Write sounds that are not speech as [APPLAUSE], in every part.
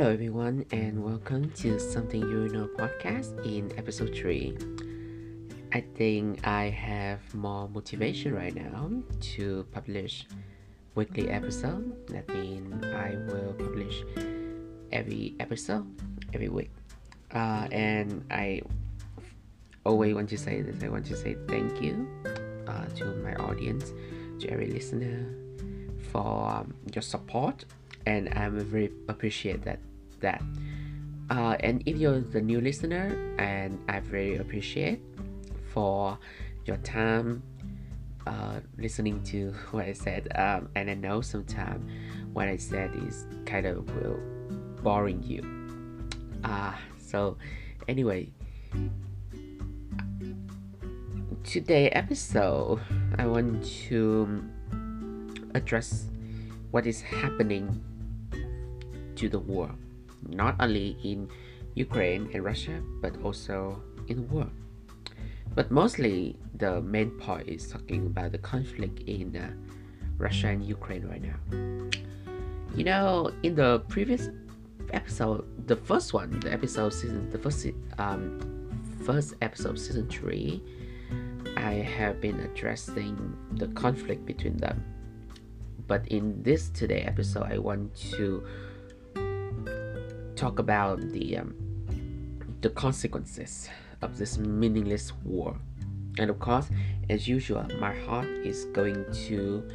Hello, everyone, and welcome to Something You Know podcast in episode 3. I think I have more motivation right now to publish weekly episode. That means I will publish every episode every week. Uh, and I always want to say this I want to say thank you uh, to my audience, to every listener for um, your support and I'm very appreciate that that. Uh, and if you're the new listener, and I very appreciate for your time uh, listening to [LAUGHS] what I said. Um, and I know sometimes what I said is kind of will boring you. Uh, so anyway, today episode I want to address what is happening to the war, not only in Ukraine and Russia, but also in the world. But mostly, the main point is talking about the conflict in uh, Russia and Ukraine right now. You know, in the previous episode, the first one, the episode season, the first um, first episode season three, I have been addressing the conflict between them. But in this today episode, I want to talk about the um, the consequences of this meaningless war. And of course, as usual, my heart is going to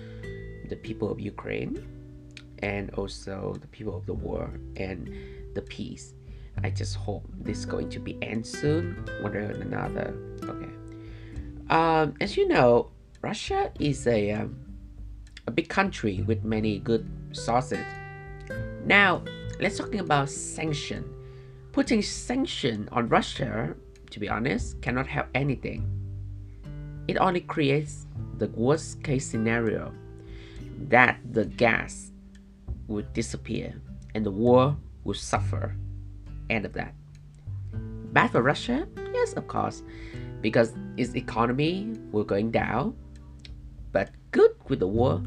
the people of Ukraine and also the people of the war and the peace. I just hope this is going to be end soon, one way or another. Okay. Um, as you know, Russia is a um, a big country with many good sources. Now, let's talking about sanction. Putting sanction on Russia, to be honest, cannot help anything. It only creates the worst case scenario that the gas would disappear and the war would suffer. End of that. Bad for Russia? Yes, of course, because its economy will going down. But good with the war?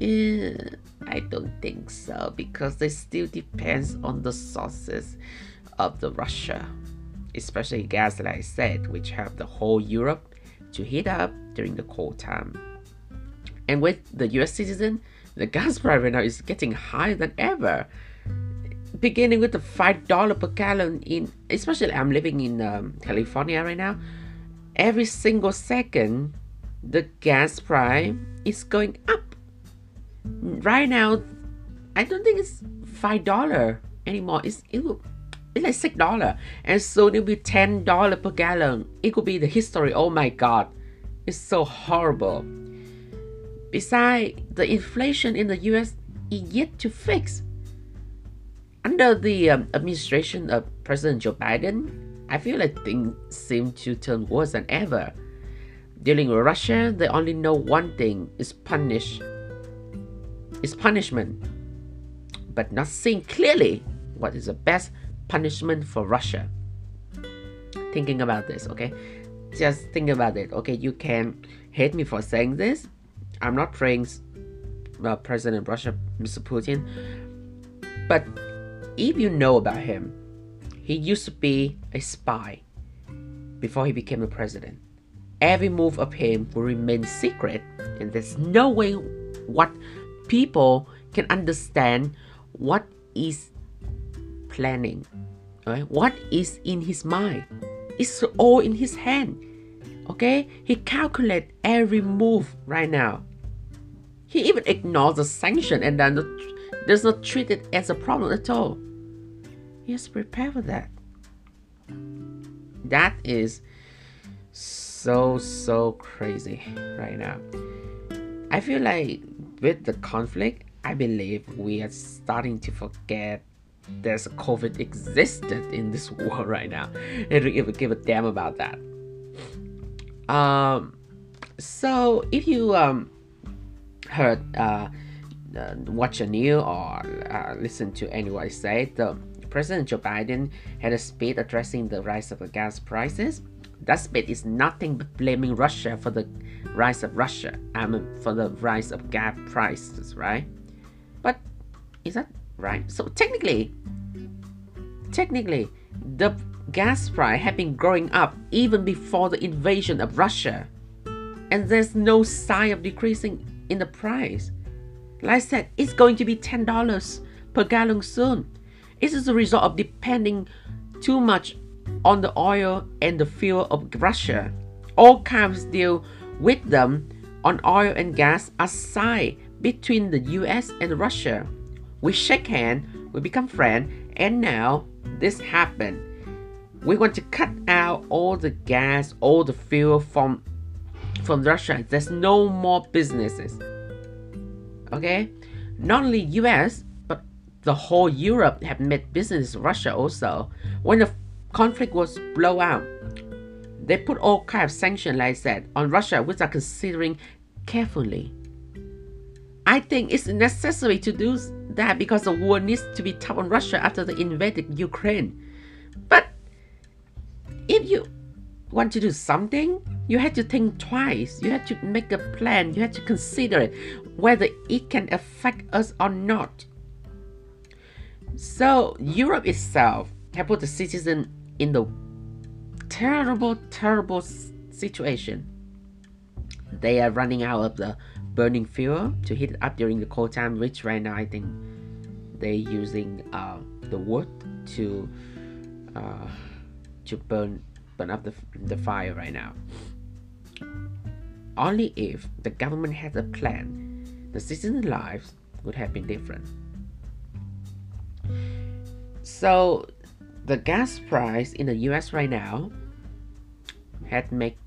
Eh, I don't think so because it still depends on the sources of the Russia, especially gas like I said, which help the whole Europe to heat up during the cold time. And with the US citizen, the gas [LAUGHS] price right now is getting higher than ever. Beginning with the five dollar per gallon in, especially I'm living in um, California right now. Every single second, the gas price is going up right now, I don't think it's five dollar anymore. It's it will, it's like six dollar, and soon it'll be ten dollar per gallon. It could be the history. Oh my god, it's so horrible. Besides, the inflation in the U.S. is yet to fix. Under the um, administration of President Joe Biden, I feel like things seem to turn worse than ever. Dealing with Russia, they only know one thing: is punish is punishment, but not seeing clearly what is the best punishment for Russia. Thinking about this, okay? Just think about it, okay? You can hate me for saying this. I'm not praying uh, President Russia, Mr. Putin, but if you know about him, he used to be a spy before he became a president. Every move of him will remain secret, and there's no way what people can understand what is planning right what is in his mind? It's all in his hand okay? He calculate every move right now. He even ignores the sanction and then does not treat it as a problem at all. He has prepared for that. That is so so crazy right now. I feel like with the conflict, I believe we are starting to forget there's COVID existed in this [LAUGHS] world right now. And we even give a damn about that. Um, so if you um heard uh, uh watch a news or uh, listen to anyone say, the President Joe Biden had a speech addressing the rise of the gas prices. That speech is nothing but blaming Russia for the rise of Russia, I mean, for the rise of gas prices, right? But is that right? So technically, technically, the gas price had been growing up even before the invasion of Russia, and there's no sign of decreasing in the price. Like I said, it's going to be $10 per gallon soon. It is a result of depending too much on the oil and the fuel of Russia. All kinds deal with them on oil and gas aside between the US and Russia. We shake hands, we become friends, and now this happened. We want to cut out all the gas, all the fuel from from Russia. There's no more businesses. Okay? Not only US, but the whole Europe have made business Russia also. When the conflict was blow out, they put all kind of sanctions like that on Russia, which are considering carefully. I think it's necessary to do that because the war needs to be tough on Russia after they invaded Ukraine. But if you want to do something, you have to think twice. You have to make a plan. You have to consider it, whether it can affect us or not. So Europe itself have put the citizen in the terrible, terrible situation. They are running out of the burning fuel to heat it up during the cold time, which right now I think they're using uh, the wood to uh, to burn burn up the, the fire right now. Only if the government had a plan, the citizens' lives would have been different. So, the gas price in the U.S. right now had make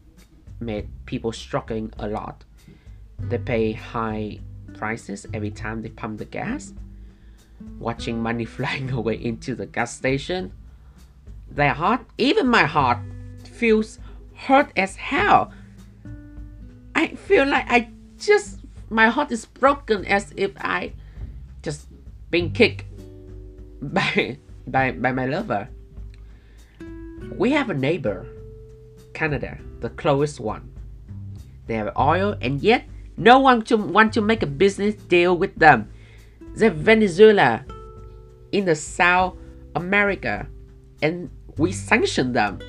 made people struggling a lot. They pay high prices every time they pump the gas. Watching money [LAUGHS] flying away into the gas station. Their heart, even my heart, feels hurt as hell. I feel like I just my heart is broken as if I just been kicked [LAUGHS] by by by my lover. We have a neighbor, Canada, the closest one. They have oil and yet no one to want to make a business deal with them. They're Venezuela in the South America and we sanction them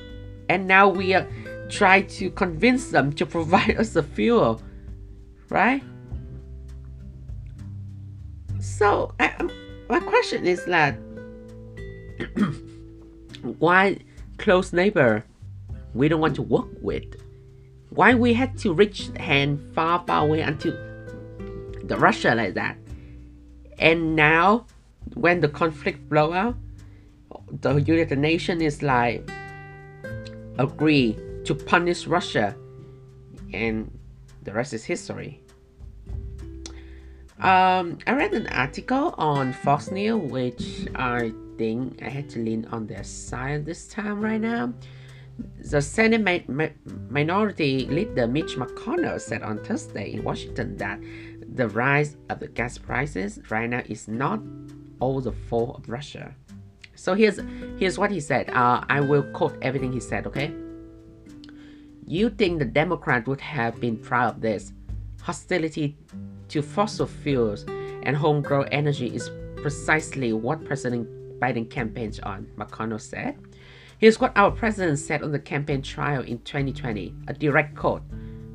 and now we are try to convince them to provide [LAUGHS] us the fuel right so I, my question is that [CLEARS THROAT] why close neighbor we don't want to work with why we had to reach hand far far away until the russia like that and now when the conflict blow out the united nation is like agree to punish Russia, and the rest is history. Um, I read an article on Fox News, which I I had to lean on their side this time right now. The Senate mi- mi- Minority Leader Mitch McConnell said on Thursday in Washington that the rise of the gas prices right now is not all the fault of Russia. So here's here's what he said. Uh, I will quote everything he said. Okay. You think the Democrat would have been proud of this? Hostility to fossil fuels and homegrown energy is precisely what President Biden campaigns on. McConnell said. Here's what our president said on the campaign trail in 2020. A direct quote: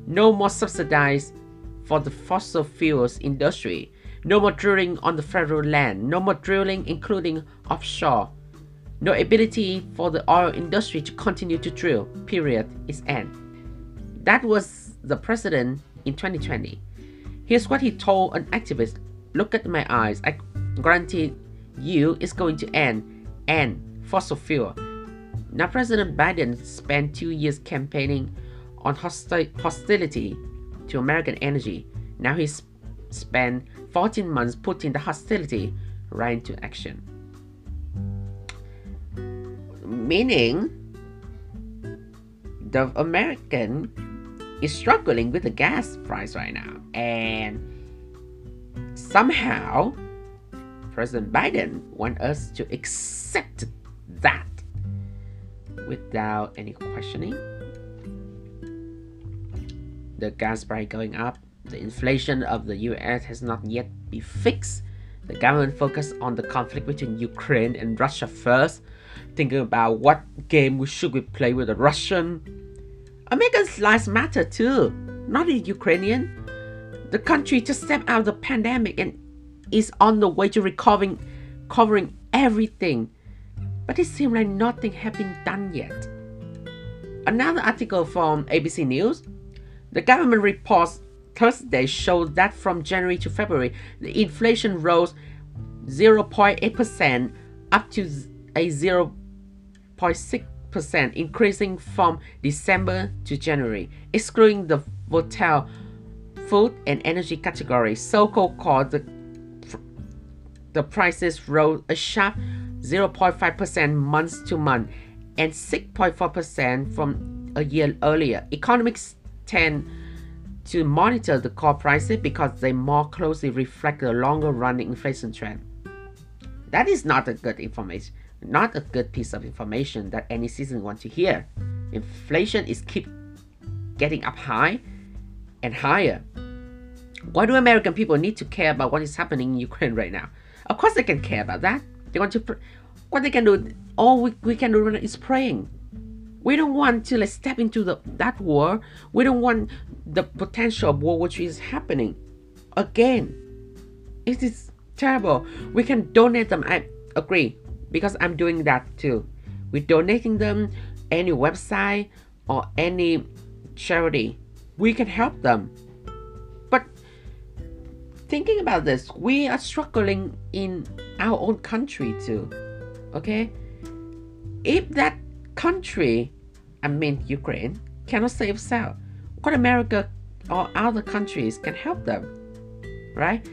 "No more subsidies for the fossil fuels industry." No more drilling on the federal land. No more drilling, including offshore. No ability for the oil industry to continue to drill. Period. Is end. That was the president in 2020. Here's what he told an activist Look at my eyes. I guarantee you is going to end. End fossil fuel. Now, President Biden spent two years campaigning on hosti- hostility to American energy. Now he's spent 14 months putting the hostility right into action. Meaning, the American is struggling with the gas price right now, and somehow President Biden wants us to accept that without any questioning. The gas price going up the inflation of the US has not yet been fixed. The government focused on the conflict between Ukraine and Russia first. thinking about what game we should we play with the Russian. Americans' lives matter too, not the Ukrainian. The country just stepped out of the pandemic and is on the way to recovering, covering everything. But it seems like nothing has been done yet. Another article from ABC News. The government reports Thursday showed that from January to February, the inflation rose 0.8% up to a 0.6%, increasing from December to January, excluding the hotel, food and energy category, so-called called the, the prices rose a sharp 0.5% month to month and 6.4% from a year earlier. Economics tend to monitor the core prices because they more closely reflect the longer running inflation trend. That is not a good information, not a good piece of information that any citizen want to hear. Inflation is keep getting up high and higher. Why do American people need to care about what is happening in Ukraine right now? Of course they can care about that. They want to pr- what they can do all we, we can do is praying. We don't want to like, step into the that war. We don't want the potential of war which is happening again. It is terrible. We can donate them. I agree because I'm doing that too. We're donating them any website or any charity. We can help them. Thinking about this, we are struggling in our own country too. Okay? If that country, I mean Ukraine, cannot save itself, what America or other countries can help them? Right?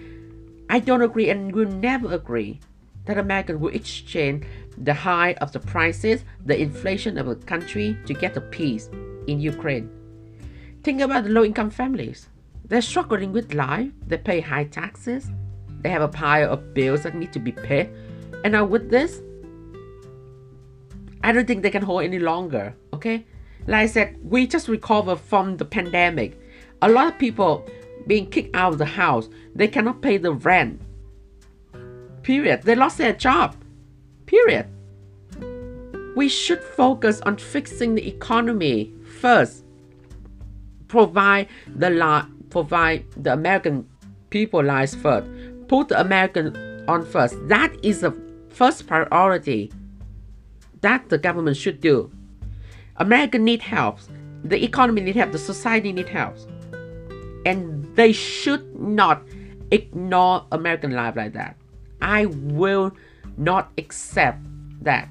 I don't agree and will never agree that America will exchange the high of the prices, the inflation of the country to get the peace in Ukraine. Think about the low income families. They're struggling with life, they pay high taxes, they have a pile of bills that need to be paid. And now with this, I don't think they can hold any longer. Okay? Like I said, we just recovered from the pandemic. A lot of people being kicked out of the house. They cannot pay the rent. Period. They lost their job. Period. We should focus on fixing the economy first. Provide the la- provide the American people lives first. Put the American on first. That is the first priority that the government should do. America need help. The economy need help. The society need help and they should not ignore American life like that. I will not accept that.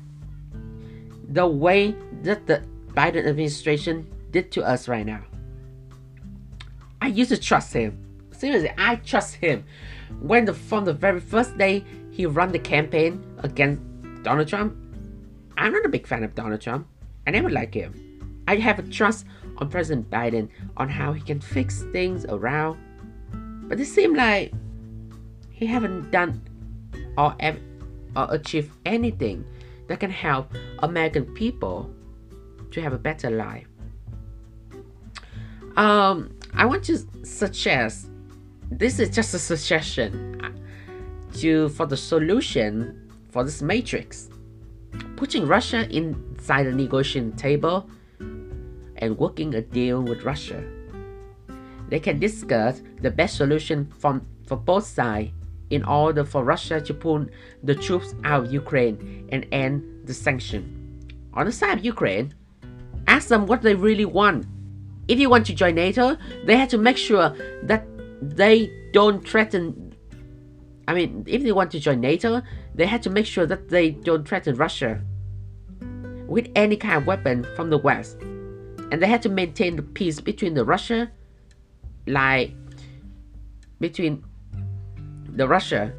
The way that the Biden administration did to us right now. I used to trust him. Seriously, I trust him. When the from the very first day he run the campaign against Donald Trump, I'm not a big fan of Donald Trump. And I never like him. I have a trust on President Biden on how he can fix things around. But it seemed like he haven't done or, or achieved anything that can help American people to have a better life. Um, I want to suggest this is just a suggestion uh, to for the solution for this matrix. Putting Russia inside the negotiation table and working a deal with Russia. They can discuss the best solution from, for both sides in order for Russia to pull the troops out of Ukraine and end the sanction. On the side of Ukraine, ask them what they really want. If you want to join NATO, they have to make sure that they don't threaten. I mean, if they want to join NATO, they have to make sure that they don't threaten Russia with any kind of weapon from the West and they had to maintain the peace between the Russia, like between the Russia.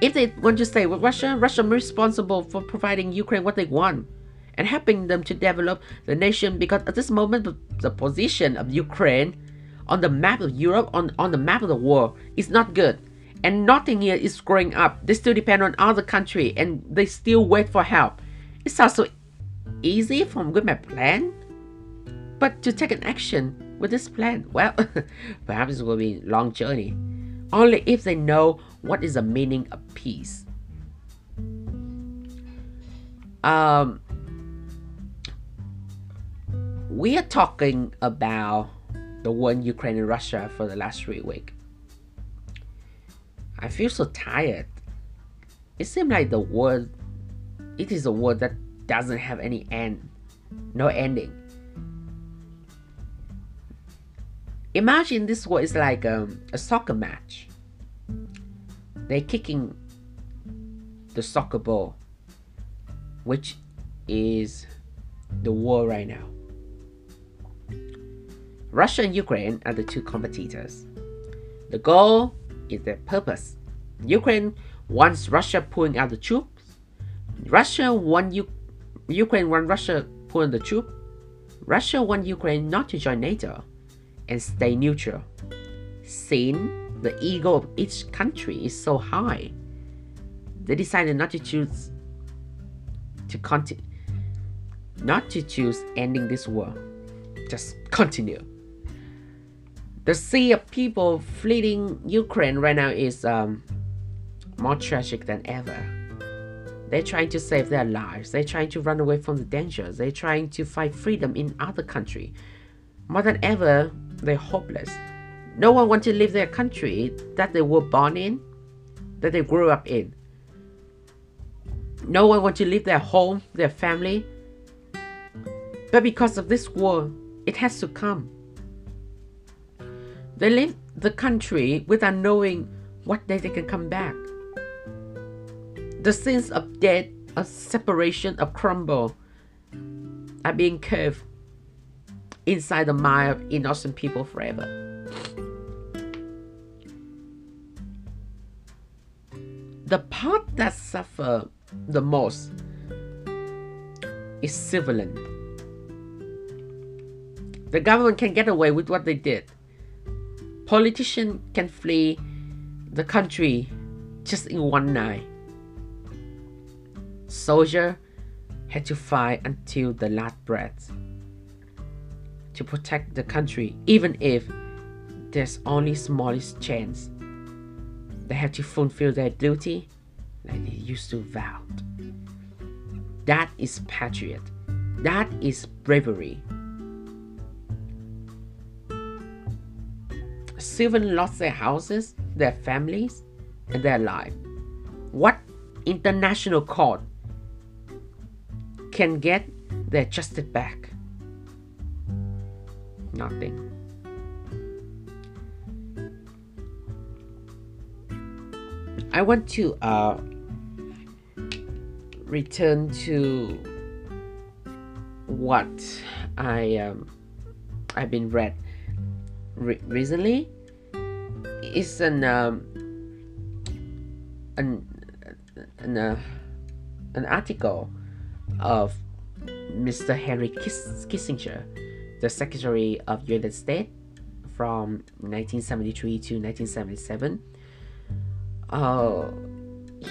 If they want to stay with Russia, Russia is responsible for providing Ukraine what they want and helping them to develop the nation because at this moment the position of Ukraine on the map of Europe, on, on the map of the world, is not good. And nothing here is growing up. They still depend on other country and they still wait for help. It's also easy from with my plan but to take an action with this plan, well, [LAUGHS] perhaps it will be a long journey. Only if they know what is the meaning of peace. Um, we are talking about the war in Ukraine and Russia for the last three weeks. I feel so tired. It seems like the war, it is a war that doesn't have any end, no ending. Imagine this war is like um, a soccer match. They're kicking the soccer ball, which is the war right now. Russia and Ukraine are the two competitors. The goal is their purpose. Ukraine wants Russia pulling out the troops. Russia want U- Ukraine want Russia pulling the troops. Russia want Ukraine not to join NATO and stay neutral. Seeing the ego of each country is so high, they decided not to choose to continue, not to choose ending this war. Just continue. The sea of people fleeing Ukraine right now is um, more tragic than ever. They're trying to save their lives. They're trying to run away from the dangers. They're trying to fight freedom in other country. More than ever, they're hopeless. No one wants to leave their country that they were born in, that they grew up in. No one wants to leave their home, their family. But because of this war, it has to come. They leave the country without knowing what day they can come back. The sins of death, of separation, of crumble are being curved inside the mind of innocent people forever. The part that suffer the most is civilian. The government can get away with what they did. Politicians can flee the country just in one night. Soldier had to fight until the last breath to protect the country, even if there's only smallest chance. They have to fulfill their duty like they used to vow. That is patriot. That is bravery. Civilians lost their houses, their families, and their life. What international court can get their justice back? Nothing. I want to uh, return to what I um, I've been read re- recently. It's an um, an an, uh, an article of Mr. Henry Kiss- Kissinger the Secretary of United States from 1973 to 1977. Uh,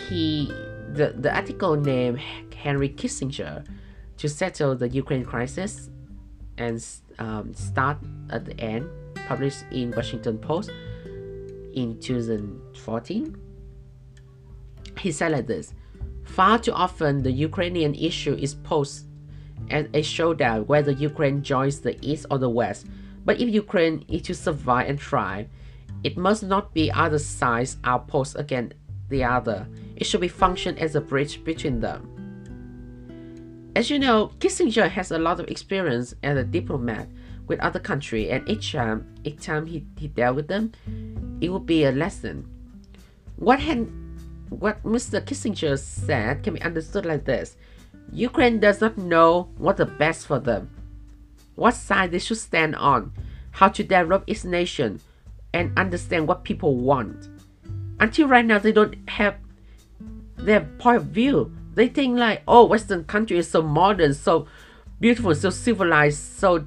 he the, the article named Henry Kissinger to settle the Ukraine crisis and um, start at the end, published in Washington Post in 2014. He said like this Far too often, the Ukrainian issue is posed as a showdown whether Ukraine joins the East or the West. But if Ukraine is to survive and thrive, it must not be either side's outpost against the other. It should be function as a bridge between them. As you know, Kissinger has a lot of experience as a diplomat with other country and each time, each time he, he dealt with them, it would be a lesson. What had, what Mr. Kissinger said can be understood like this: Ukraine does not know what's the best for them, what side they should stand on, how to develop its nation, and understand what people want. Until right now, they don't have their point of view. They think like, oh, Western country is so modern, so beautiful, so civilized, so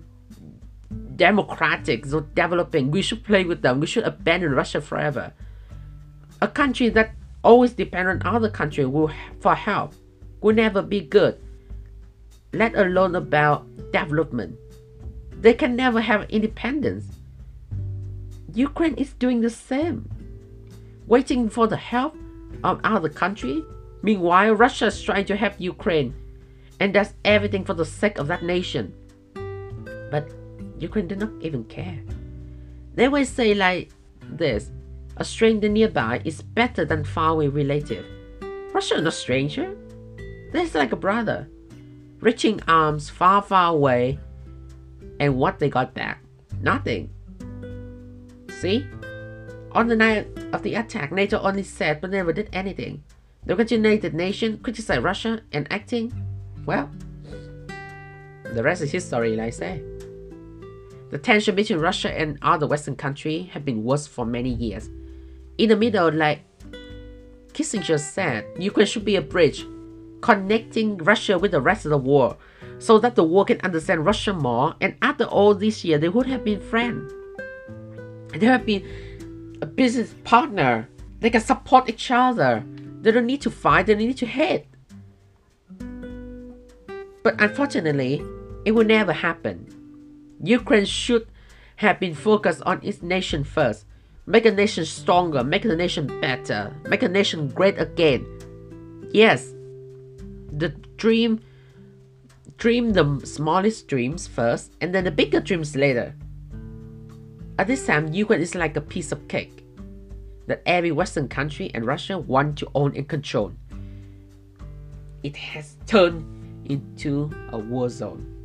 democratic, so developing. We should play with them. We should abandon Russia forever. A country that always depend on other country will for help will never be good, let alone about development. They can never have independence. Ukraine is doing the same, waiting for the help of other country. Meanwhile, Russia is trying to help Ukraine, and does everything for the sake of that nation. But Ukraine did not even care. They will say like this a stranger nearby is better than faraway relative. Russia is not stranger. They're like a brother. Reaching arms far, far away. And what they got back? Nothing. See? On the night of the attack, NATO only said but never did anything. The United Nations criticized Russia and acting, well, the rest is history, like I say. The tension between Russia and other Western countries have been worse for many years. In the middle, like Kissinger said, Ukraine should be a bridge connecting Russia with the rest of the world so that the world can understand Russia more. And after all this year, they would have been friends. They have been a business partner. They can support each other. They don't need to fight. They don't need to hate. But unfortunately, it will never happen. Ukraine should have been focused on its nation first. Make a nation stronger, make a nation better, make a nation great again. Yes, the dream dream the smallest dreams first and then the bigger dreams later. At this time, Ukraine is like a piece of cake that every Western country and Russia want to own and control. It has turned into a war zone.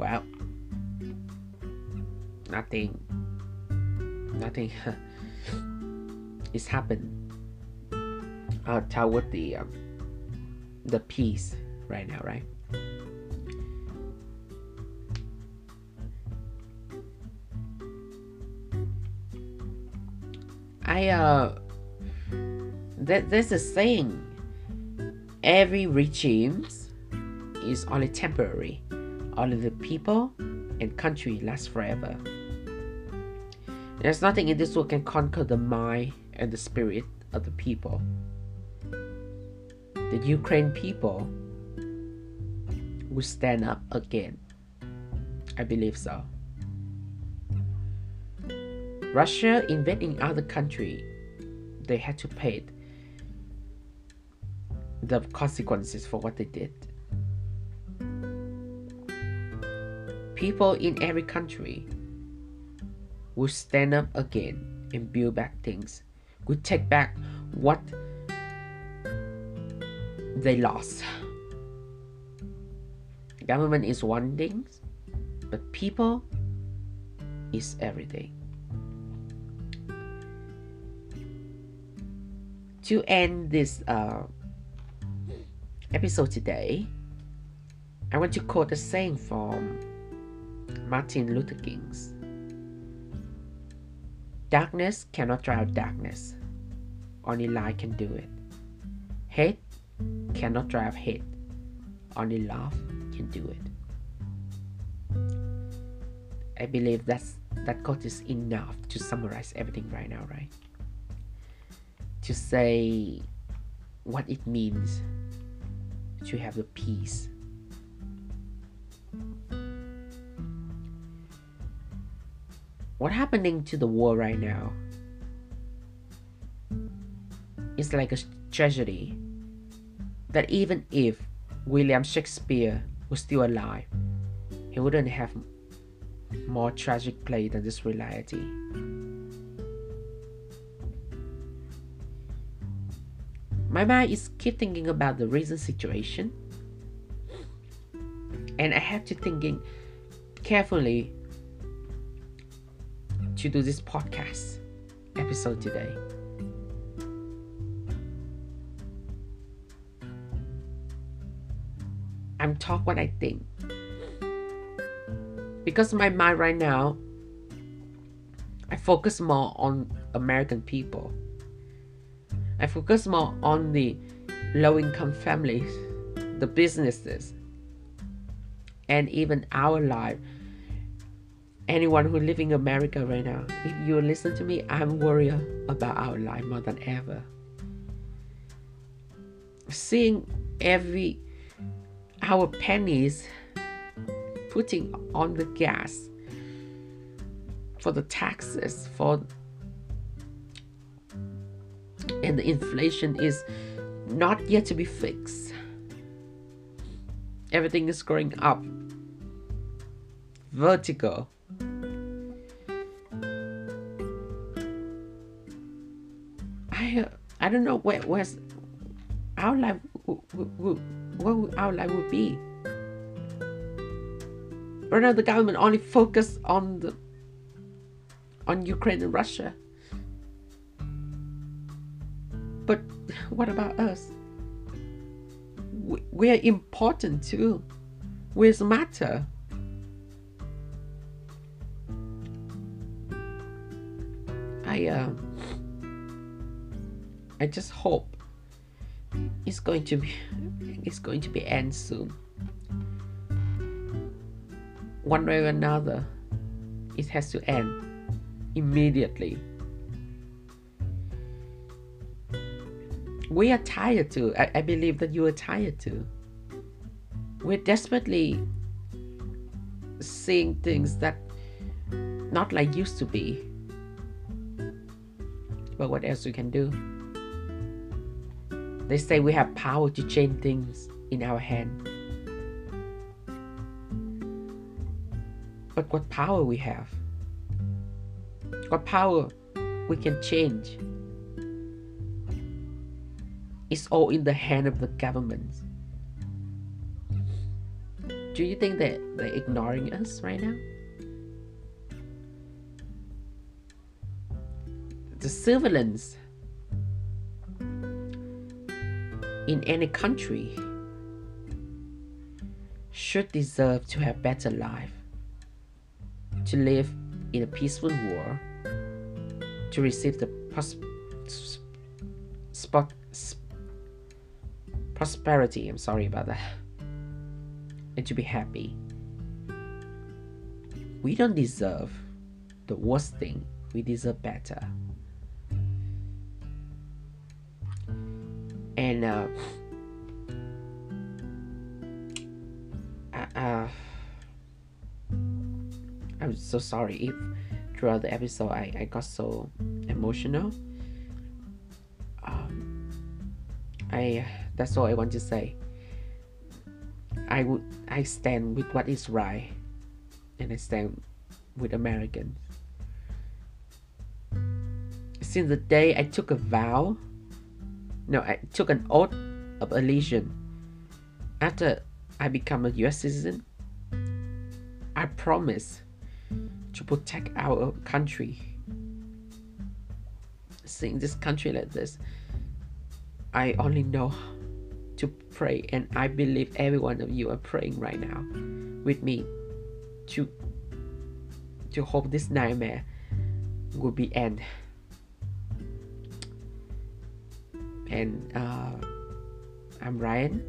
Well, nothing, nothing. [LAUGHS] Is happened. Uh, toward the um, the peace right now, right? I uh that there's a saying every regime is only temporary only the people and country last forever. There's nothing in this world can conquer the mind and the spirit of the people. The ukraine people will stand up again. I believe so. Russia invading other country, they had to pay the consequences for what they did. People in every country will stand up again and build back things, will take back what they lost. Government is one thing, but people is everything. to end this uh, episode today, I want to quote a saying from Martin Luther King's Darkness cannot drive darkness, only light can do it. Hate cannot drive hate, only love can do it. I believe that's that quote is enough to summarize everything right now, right? to say what it means to have the peace. What happening to the war right now is like a tragedy that even if William Shakespeare was still alive, he wouldn't have more tragic play than this reality. My mind is keep thinking about the recent situation, and I have to thinking carefully to do this podcast episode today. I'm talk what I think because my mind right now I focus more on American people I focus more on the low income families, the businesses, and even our life. Anyone who live in America right now, if you listen to me, I'm worried about our life more than ever. Seeing every our pennies putting on the gas for the taxes, for and the inflation is not yet to be fixed. everything is going up vertical don't know where where's our life what our life would be. Right now the government only focus on the on Ukraine and Russia. But what about us? We, we are important too. We matter I uh, I just hope it's going to be it's going to be end soon. One way or another, it has to end immediately. We are tired too. I, I believe that you are tired too. We're desperately seeing things that not like used to be but what else we can do? They say we have power to change things in our hand. But what power we have? What power we can change? It's all in the hand of the government. Do you think that they're ignoring us right now? the surveillance in any country should deserve to have better life, to live in a peaceful world, to receive the pros- prosperity. I'm sorry about that, and to be happy. We don't deserve the worst thing. We deserve better. So sorry if throughout the episode I, I got so emotional. Um, I that's all I want to say. I would I stand with what is right, and I stand with Americans. Since the day I took a vow no, I took an oath of allegiance. After I become a US citizen, I promise to protect our country. Seeing this country like this, I only know to pray, and I believe every one of you are praying right now with me to to hope this nightmare will be end. And uh, I'm Ryan,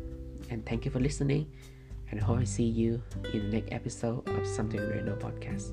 and thank you for listening. And I hope I see you in the next episode of Something Know podcast.